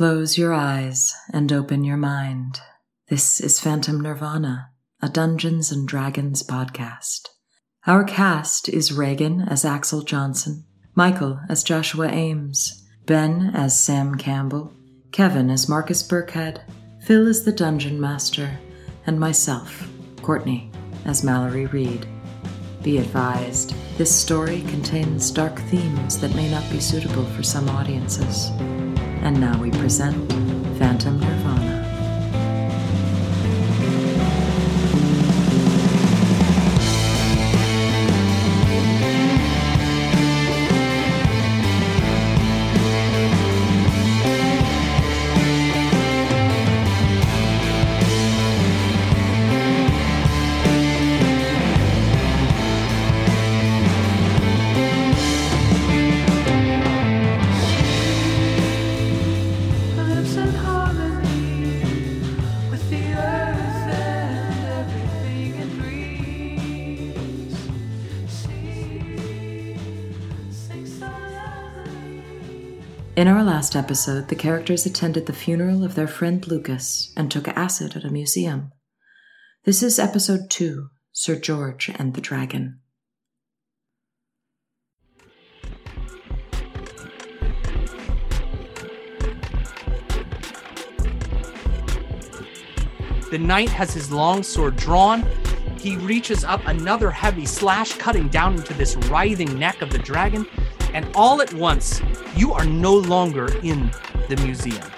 Close your eyes and open your mind. This is Phantom Nirvana, a Dungeons and Dragons podcast. Our cast is Reagan as Axel Johnson, Michael as Joshua Ames, Ben as Sam Campbell, Kevin as Marcus Burkhead, Phil as the Dungeon Master, and myself, Courtney, as Mallory Reed. Be advised, this story contains dark themes that may not be suitable for some audiences. And now we present Phantom Nirvana. In our last episode, the characters attended the funeral of their friend Lucas and took acid at a museum. This is episode 2 Sir George and the Dragon. The knight has his long sword drawn. He reaches up another heavy slash, cutting down into this writhing neck of the dragon. And all at once, you are no longer in the museum.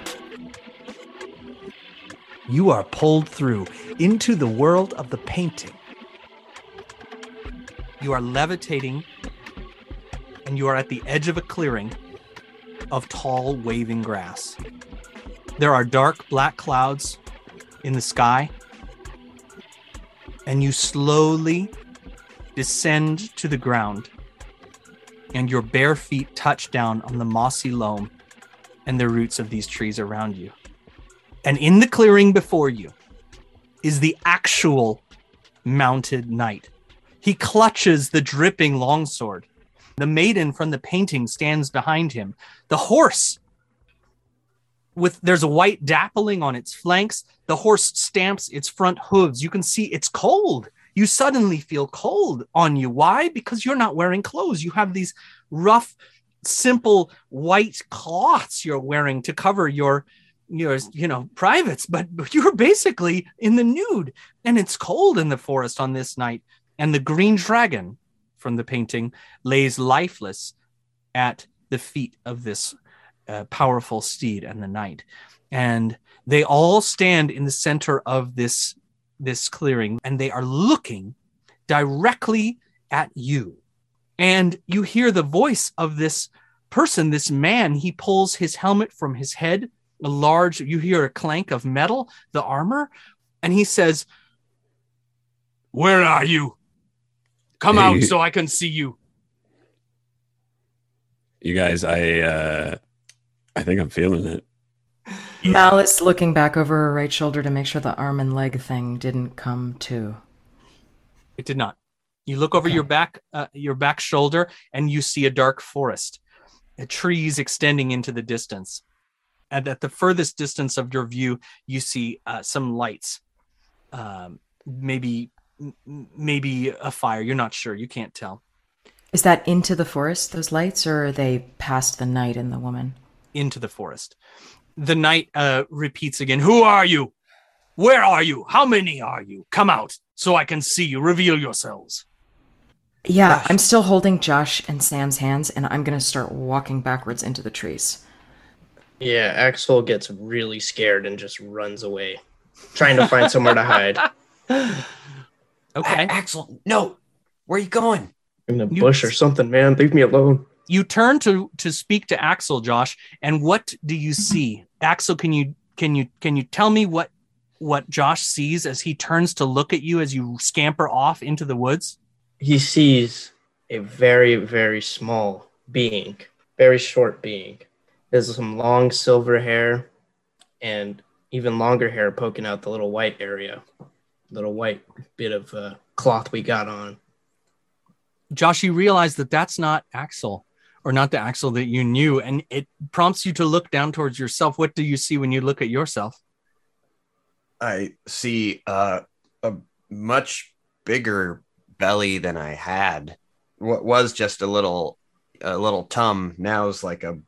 You are pulled through into the world of the painting. You are levitating, and you are at the edge of a clearing of tall, waving grass. There are dark black clouds in the sky, and you slowly descend to the ground, and your bare feet touch down on the mossy loam and the roots of these trees around you. And in the clearing before you is the actual mounted knight. He clutches the dripping longsword. The maiden from the painting stands behind him. The horse with there's a white dappling on its flanks. The horse stamps its front hooves. You can see it's cold. You suddenly feel cold on you. Why? Because you're not wearing clothes. You have these rough, simple white cloths you're wearing to cover your your you know privates, but you're basically in the nude, and it's cold in the forest on this night. And the green dragon from the painting lays lifeless at the feet of this uh, powerful steed and the knight and they all stand in the center of this this clearing and they are looking directly at you. And you hear the voice of this person this man. He pulls his helmet from his head a large you hear a clank of metal the armor and he says where are you? Come Hey, out you- so i can see you. You guys, I uh I think I'm feeling it. Malice looking back over her right shoulder to make sure the arm and leg thing didn't come too. It did not. You look over Okay. your back, uh, your back shoulder, and you see a dark forest, uh, trees extending into the distance. And at the furthest distance of your view, you see uh, some lights, um, maybe, m- maybe a fire. You're not sure. You can't tell. Is that into the forest, those lights, or are they past the knight and the woman? Into the forest. The knight uh, repeats again. Who are you? Where are you? How many are you? Come out so I can see you. Reveal yourselves. Yeah, Gosh. I'm still holding Josh and Sam's hands, and I'm gonna start walking backwards into the trees. Yeah, Axel gets really scared and just runs away, trying to find somewhere to hide. Okay. A- Axel, no. Where are you going? In the You- bush or something, man. Leave me alone. You turn to to speak to Axel, Josh, and what do you see? Axel, can you can you can you tell me what what Josh sees as he turns to look at you as you scamper off into the woods? He sees a very, very small being, very short being. There's some long silver hair and even longer hair poking out the little white area, little white bit of uh, cloth we got on. Josh, you realize that that's not Axel. Or not the Axel that you knew, and it prompts you to look down towards yourself. What do you see when you look at yourself? I see uh, a much bigger belly than I had. What was just a little, a little tum now is like a,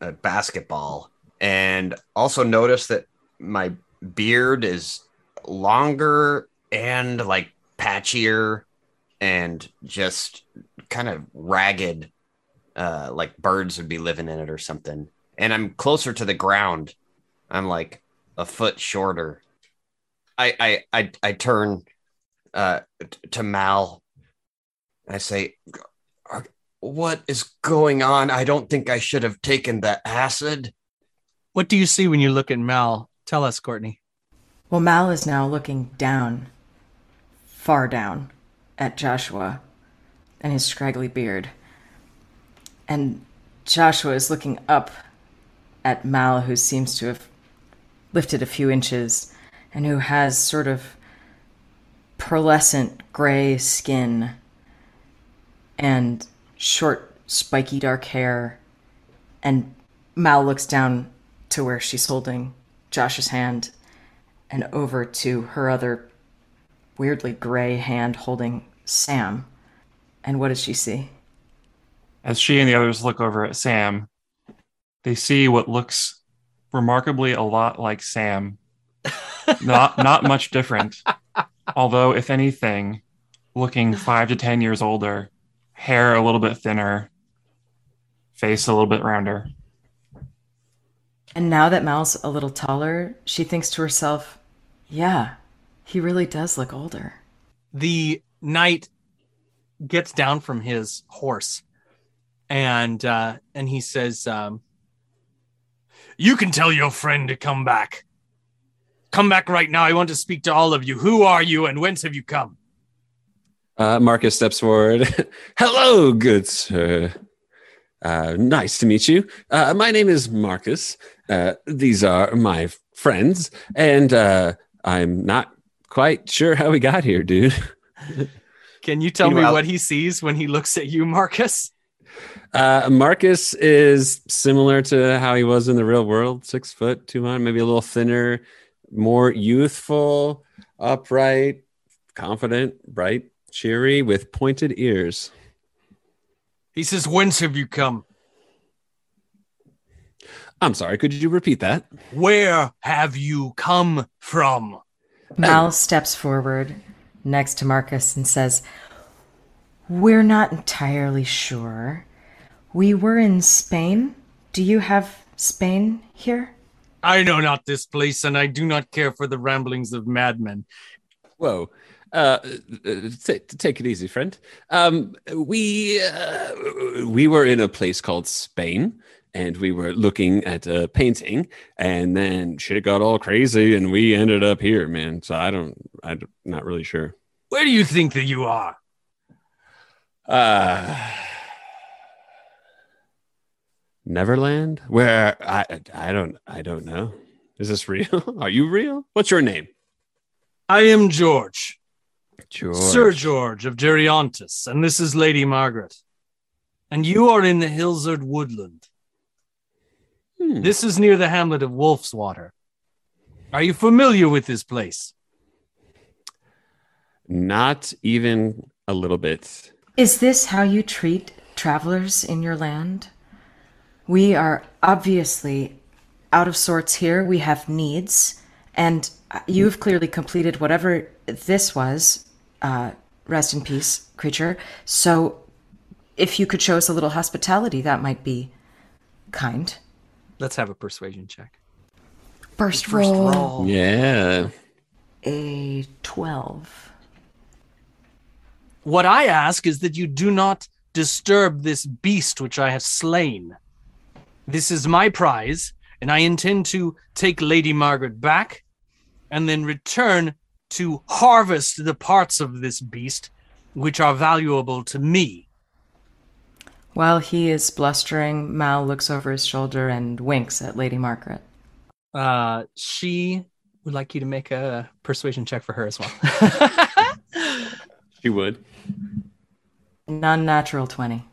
a basketball. And also notice that my beard is longer and like patchier and just kind of ragged, uh, like birds would be living in it or something. And I'm closer to the ground. I'm like a foot shorter. I I I, I turn uh, to Mal. I say, "What is going on? I don't think I should have taken the acid." What do you see when you look at Mal? Tell us, Courtney. Well, Mal is now looking down, far down, at Joshua and his scraggly beard. And Joshua is looking up at Mal, who seems to have lifted a few inches and who has sort of pearlescent gray skin and short, spiky dark hair. And Mal looks down to where she's holding Josh's hand and over to her other weirdly gray hand holding Sam. And what does she see? As she and the others look over at Sam, they see what looks remarkably a lot like Sam. not not much different. Although, if anything, looking five to ten years older, hair a little bit thinner, face a little bit rounder. And now that Mal's a little taller, she thinks to herself, yeah, he really does look older. the knight gets down from his horse and uh and he says um you can tell your friend to come back come back right now i want to speak to all of you who are you and whence have you come Uh, Marcus steps forward. Hello, good sir. Uh, nice to meet you. Uh, my name is Marcus. Uh, these are my friends, and uh, I'm not quite sure how we got here, dude. can you tell me what he sees when he looks at you marcus Uh, Marcus is similar to how he was in the real world six foot, 200, maybe a little thinner, more youthful, upright, confident, bright, cheery, with pointed ears. he says whence have you come I'm sorry, could you repeat that? where have you come from Mal steps forward next to Marcus and says, We're not entirely sure. We were in Spain. Do you have Spain here? i know not this place and i do not care for the ramblings of madmen Whoa. Uh, uh, t- take it easy, friend. Um, we uh, we were in a place called Spain, and we were looking at a painting, and then shit got all crazy, and we ended up here, man. So I don't, I'm not really sure. where do you think that you are Uh, Neverland, where I I don't I don't know. Is this real? Are you real? What's your name? i am george George. Sir George of Geriontis, and this is Lady Margaret. And you are in the Hillsard Woodland. Hmm. This is near the hamlet of Wolfswater. Are you familiar with this place? Not even a little bit. Is this how you treat travelers in your land? We are obviously out of sorts here. We have needs, and you've clearly completed whatever this was. Uh, rest in peace, creature. So, if you could show us a little hospitality, that might be kind. Let's have a persuasion check. First, First roll, roll. Yeah. a twelve. What I ask is that you do not disturb this beast which I have slain. This is my prize, and I intend to take Lady Margaret back and then return to harvest the parts of this beast which are valuable to me. While he is blustering, Mal looks over his shoulder and winks at Lady Margaret. Uh, she would like you to make a persuasion check for her as well. She would. Non natural 20.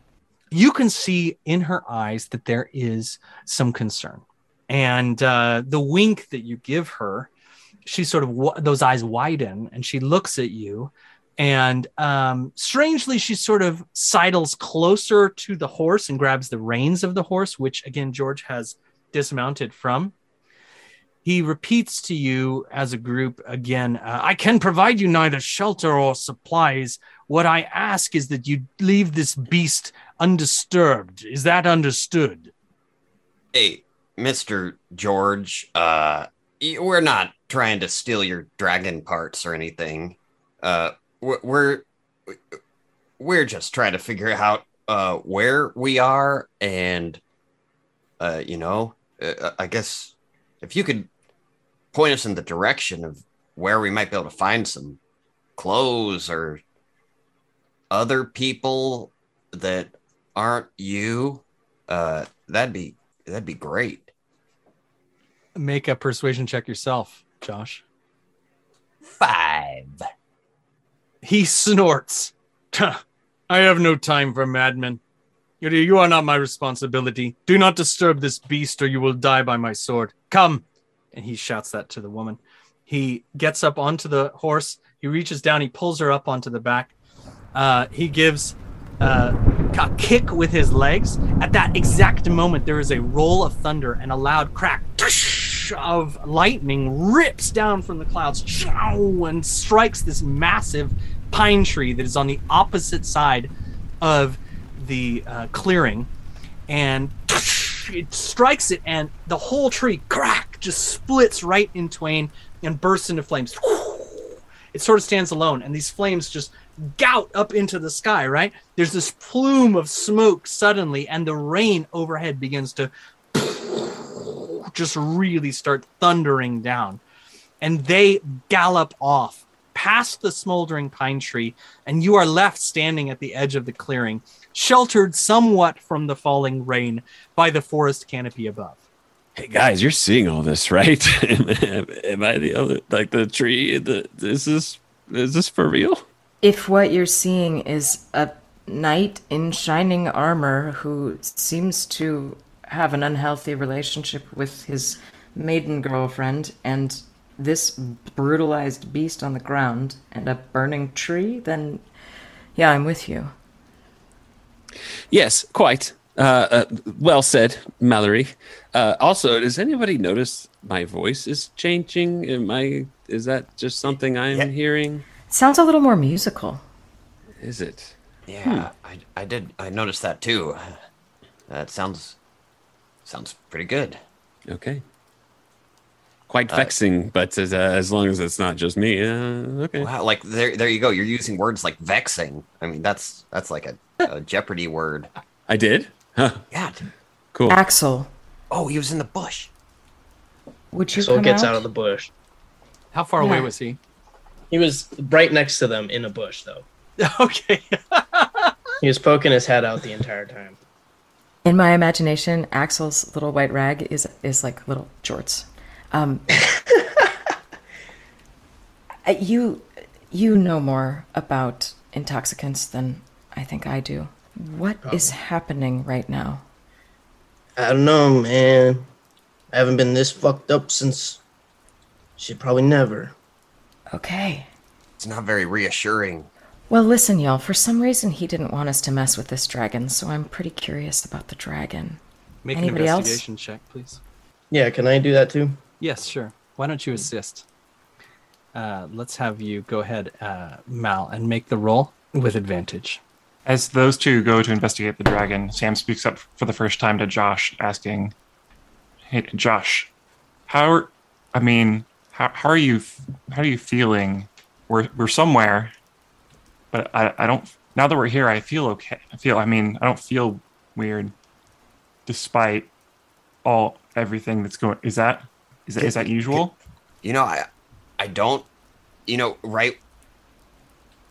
You can see in her eyes that there is some concern. And uh, the wink that you give her, she sort of w- those eyes widen and she looks at you. And um, strangely, she sort of sidles closer to the horse and grabs the reins of the horse, which again, George has dismounted from. He repeats to you as a group again uh, I can provide you neither shelter or supplies. What I ask is that you leave this beast undisturbed. Is that understood? Hey, Mr. George, uh we're not trying to steal your dragon parts or anything. Uh we're we're, just trying to figure out uh where we are and uh you know, uh, I guess if you could point us in the direction of where we might be able to find some clothes or other people that aren't you, uh that'd be that'd be great. Make a persuasion check yourself, Josh. Five. He snorts. I have no time for madmen. You, are not my responsibility. Do not disturb this beast, or you will die by my sword. Come. And he shouts that to the woman. He gets up onto the horse. He reaches down. He pulls her up onto the back. Uh, he gives uh, a kick with his legs. At that exact moment, there is a roll of thunder and a loud crack of lightning rips down from the clouds and strikes this massive pine tree that is on the opposite side of the uh, clearing. And it strikes it, and the whole tree crack just splits right in twain and bursts into flames. It sort of stands alone, and these flames just gout up into the sky, right? There's this plume of smoke suddenly, and the rain overhead begins to just really start thundering down. And they gallop off past the smoldering pine tree, and you are left standing at the edge of the clearing, sheltered somewhat from the falling rain by the forest canopy above. Hey guys, you're seeing all this, right? am, am I the other like the tree? The is this is this for real? If what you're seeing is a knight in shining armor who seems to have an unhealthy relationship with his maiden girlfriend and this brutalized beast on the ground and a burning tree, then yeah, I'm with you. Yes, quite. Uh, uh, well said, Mallory. Uh, also, does anybody notice my voice is changing? Am I? Is that just something I'm Yeah. hearing? It sounds a little more musical. Is it? Yeah, I, I did. I noticed that too. That sounds sounds pretty good. Okay. Quite vexing, but as, uh, as long as it's not just me, uh, okay. Wow, like there, there you go. You're using words like vexing. I mean, that's that's like a, a Jeopardy word. I did. Huh. Yeah. Cool. Axel, Oh, he was in the bush. would you So come gets out? out of the bush. How far away was he? He was right next to them in a bush, though. okay. He was poking his head out the entire time. In my imagination, Axel's little white rag is is like little jorts. Um, uh, you you know more about intoxicants than I think I do. What is happening right now? I don't know, man. I haven't been this fucked up since. Shit, probably never. Okay. It's not very reassuring. Well, listen, y'all. For some reason, he didn't want us to mess with this dragon, so I'm pretty curious about the dragon. Make Anybody an else? investigation check, please. Yeah, can I do that too? Yes, sure. Why don't you assist? Uh, let's have you go ahead, uh, Mal, and make the roll with advantage. As those two go to investigate the dragon, Sam speaks up for the first time to Josh, asking, "Hey, Josh, how? Are, I mean, how, how are you? How are you feeling? We're we're somewhere, but I I don't. Now that we're here, I feel okay. I feel. I mean, I don't feel weird, despite all everything that's going. Is that is that is that usual? You know, I I don't. You know, right.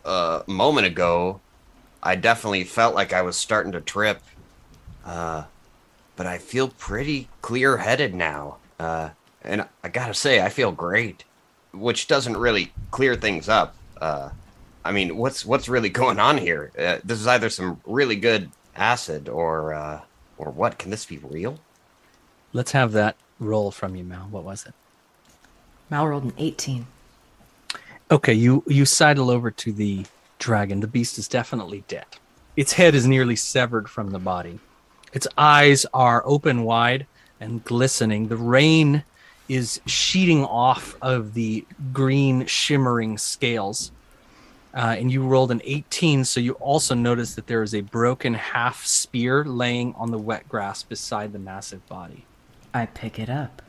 A moment ago, I definitely felt like I was starting to trip. Uh, but I feel pretty clear-headed now. Uh, and I gotta say, I feel great. Which doesn't really clear things up. Uh, I mean, what's what's really going on here? Uh, this is either some really good acid or uh, or what? Can this be real? Let's have that roll from you, Mal. What was it? Mal rolled an 18. Okay, you you sidle over to the dragon. The beast is definitely dead. Its head is nearly severed from the body. Its eyes are open wide and glistening. The rain is sheeting off of the green shimmering scales. Uh, and you rolled an 18, so you also notice that there is a broken half spear laying on the wet grass beside the massive body. I pick it up.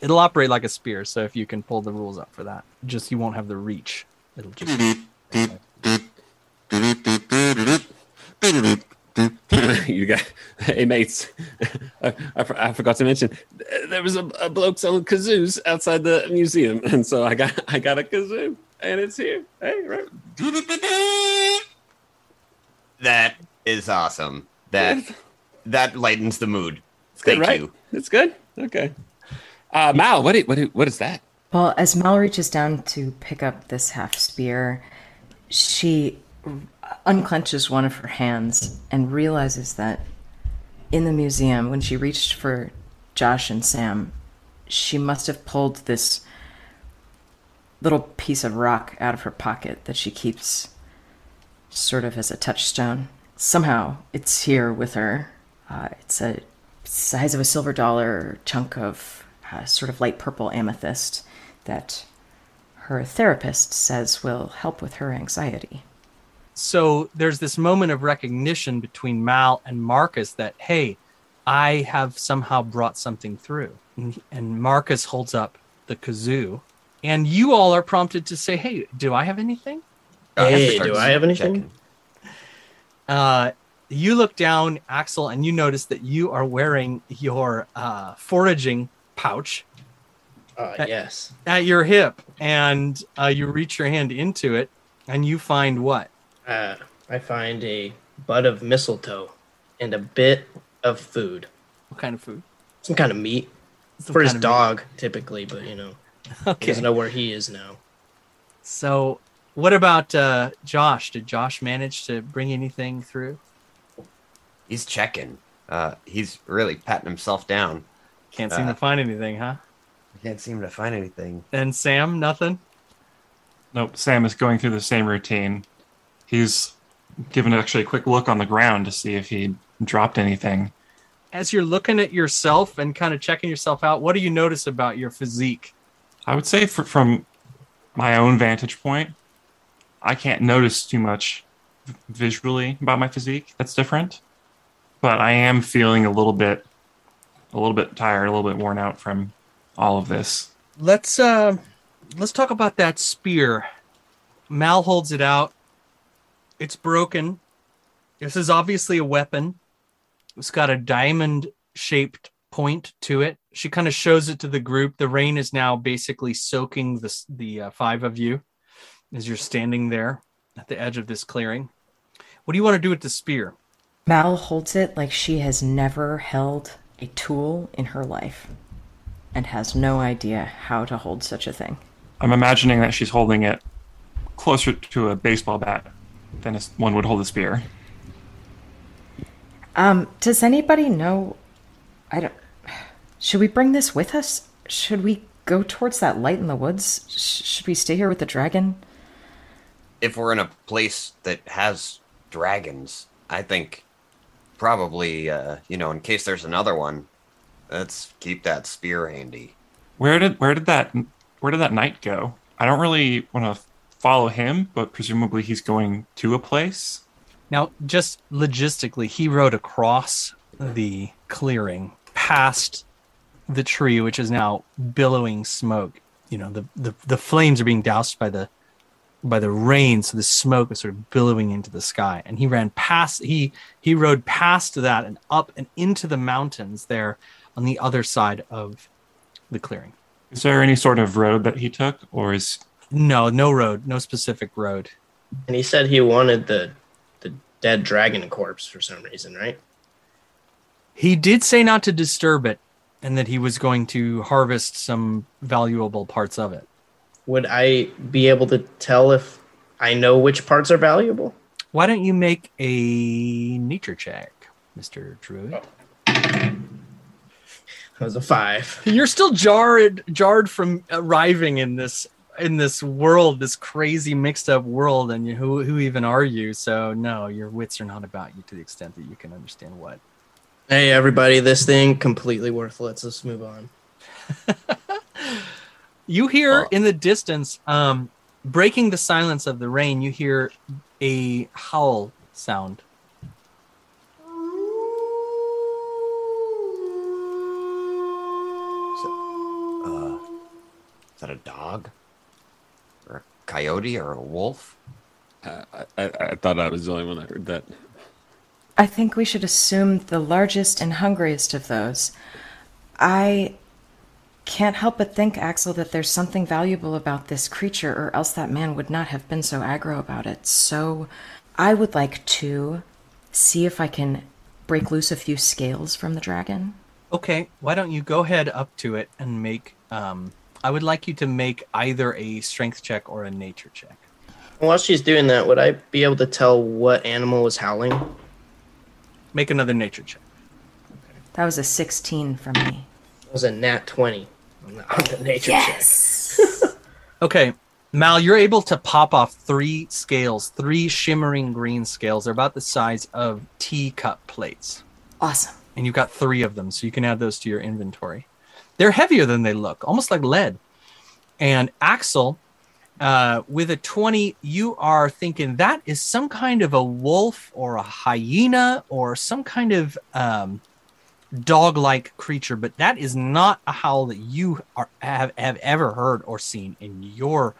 It'll operate like a spear, so if you can pull the rules up for that, just you won't have the reach. It'll just you got, hey mates, I, I, I forgot to mention there was a, a bloke selling kazoos outside the museum, and so I got I got a kazoo, and it's here. Hey, right. That is awesome. That that lightens the mood. It's good, Thank right? you. It's good. Okay. Uh, Mal, what what what is that? Well, as Mal reaches down to pick up this half spear, she unclenches one of her hands and realizes that in the museum, when she reached for Josh and Sam, she must have pulled this little piece of rock out of her pocket that she keeps sort of as a touchstone. Somehow it's here with her. Uh, it's a size of a silver dollar chunk of uh, sort of light purple amethyst that her therapist says will help with her anxiety. so there's this moment of recognition between Mal and Marcus that hey, I have somehow brought something through, and, and Marcus holds up the kazoo, and you all are prompted to say, hey, do I have anything? Hey, Starts do I have anything? checking. Uh, you look down, Axel, and you notice that you are wearing your uh, foraging pouch Uh, yes. at your hip, and uh, you reach your hand into it, and you find what? Uh, I find a bud of mistletoe and a bit of food. What kind of food? Some kind of meat. Some For his of meat. dog, typically, but you know, he doesn't know where he is now. So, what about uh, Josh? Did Josh manage to bring anything through? He's checking. Uh, he's really patting himself down. Can't seem Uh, to find anything, huh? I can't seem to find anything. And Sam, nothing. Nope, Sam is going through the same routine. He's given actually a quick look on the ground to see if he dropped anything. As you're looking at yourself and kind of checking yourself out, what do you notice about your physique? I would say fr from my own vantage point, I can't notice too much visually about my physique that's different, but I am feeling a little bit, a little bit tired, a little bit worn out from all of this. Let's uh, let's talk about that spear. Mal holds it out. It's broken. This is obviously a weapon. It's got a diamond shaped point to it. She kind of shows it to the group. The rain is now basically soaking the the uh, five of you as you're standing there at the edge of this clearing. What do you want to do with the spear? Mal holds it like she has never held a tool in her life and has no idea how to hold such a thing. I'm imagining that she's holding it closer to a baseball bat than one would hold a spear. Um, does anybody know? I don't. Should we bring this with us? Should we go towards that light in the woods? Sh- should we stay here with the dragon? If we're in a place that has dragons, I think probably, uh, you know, in case there's another one, let's keep that spear handy. Where did where did that where did that knight go? I don't really want to follow him, but presumably he's going to a place. Now, just logistically, he rode across the clearing past the tree, which is now billowing smoke. You know, the, the, the flames are being doused by the by the rain, so the smoke was sort of billowing into the sky. And he ran past he he rode past that and up and into the mountains there on the other side of the clearing. Is there any sort of road that he took, or is No, no road, no specific road. And he said he wanted the the dead dragon corpse for some reason, right? He did say not to disturb it and that he was going to harvest some valuable parts of it. Would I be able to tell if I know which parts are valuable? Why don't you make a nature check? Mr. Druid. Oh. That was a five. You're still jarred jarred from arriving in this in this world, this crazy mixed up world, and you, who who even are you? So no, your wits are not about you to the extent that you can understand what. Hey, everybody, this thing completely worthless. Let's move on. You hear Oh. in the distance, um, breaking the silence of the rain, you hear a howl sound. Uh, is that a dog? Or a coyote or a wolf? Uh, I, I, I thought I was the only one that heard that. I think we should assume the largest and hungriest of those. I can't help but think, Axel, that there's something valuable about this creature, or else that man would not have been so aggro about it. So I would like to see if I can break loose a few scales from the dragon. Okay, why don't you go ahead up to it and make? Um, I would like you to make either a strength check or a nature check. While she's doing that, would I be able to tell what animal was howling? Make another nature check. That was a 16 from me. It was a nat 20 on the, on the nature check. Okay, Mal, you're able to pop off three scales, three shimmering green scales. They're about the size of teacup plates. Awesome. and you've got three of them, so you can add those to your inventory. They're heavier than they look, almost like lead. And Axel, uh, with a 20, you are thinking that is some kind of a wolf or a hyena or some kind of um, dog like creature, but that is not a howl that you are, have, have ever heard or seen in your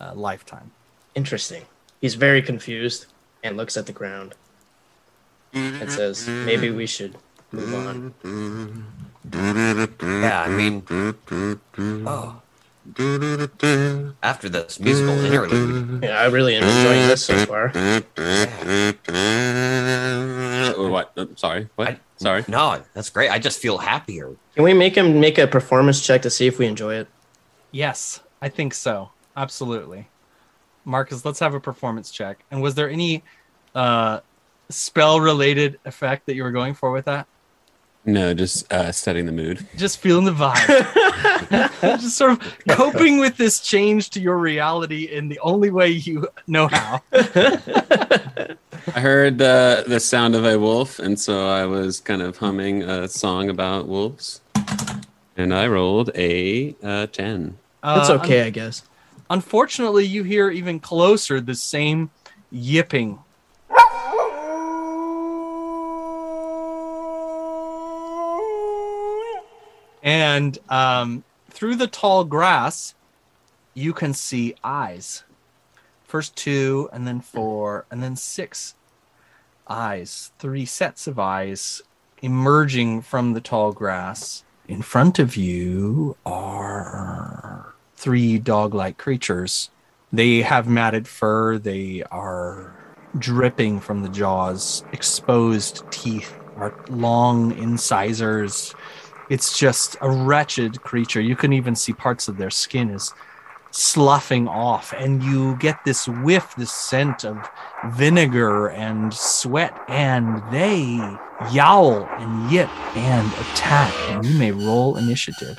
uh, lifetime. Interesting. He's very confused and looks at the ground and says, maybe we should move on. Yeah, I mean, oh. After this musical interlude, Yeah, I really am enjoying this so far. Or what? Sorry. What? I- sorry. no, that's great. I just feel happier. Can we make him make a performance check to see if we enjoy it? Yes, I think so. Absolutely. Marcus, let's have a performance check. And was there any uh, spell related effect that you were going for with that? No, just uh, setting the mood. Just feeling the vibe. Just sort of coping with this change to your reality in the only way you know how. I heard uh, the sound of a wolf, and so I was kind of humming a song about wolves. And I rolled a uh, 10. It's Uh, okay, I guess. Unfortunately, you hear even closer the same yipping. And um, through the tall grass, you can see eyes. First two, and then four, and then six eyes. Three sets of eyes emerging from the tall grass. In front of you are three dog like creatures. They have matted fur. They are dripping from the jaws. Exposed teeth are long incisors. It's just a wretched creature. You can even see parts of their skin is sloughing off, and you get this whiff, this scent of vinegar and sweat, and they yowl and yip and attack, and you may roll initiative.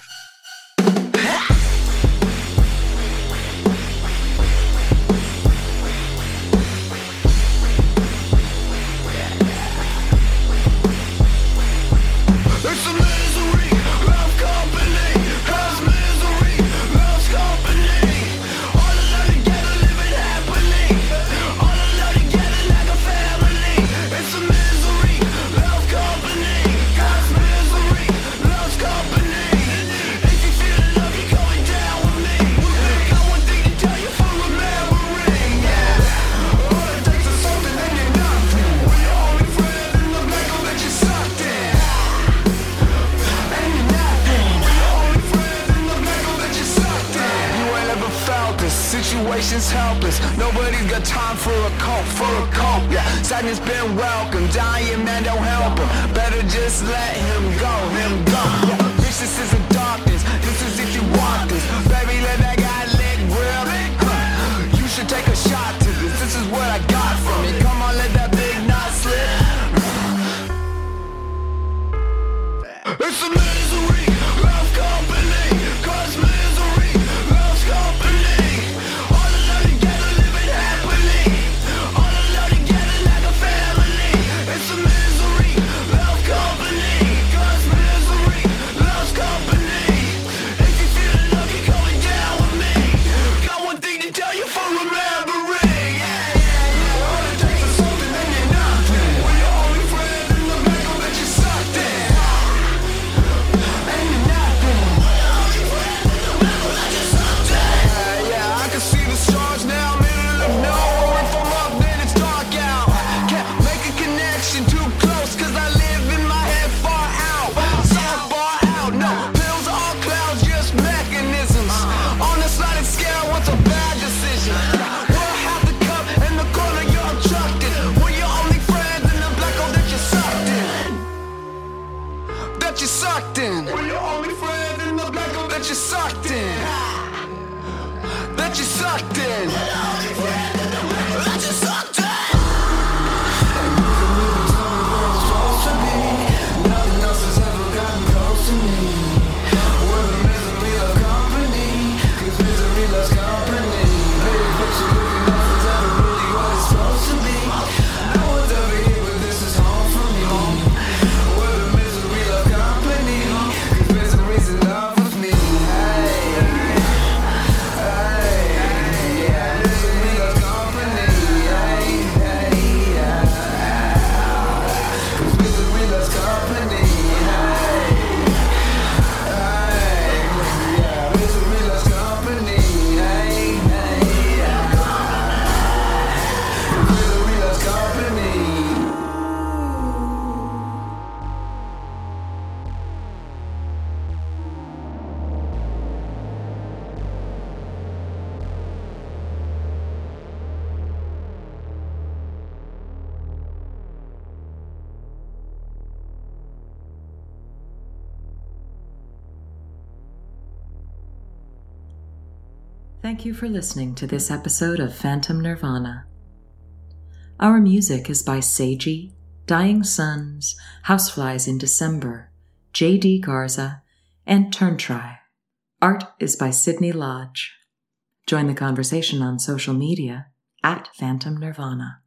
Thank you for listening to this episode of Phantom Nirvana. Our music is by Sagey, Dying Suns, Houseflies in December, J.D. Garza, and Turntrie. Art is by Sydney Lodge. Join the conversation on social media at Phantom Nirvana.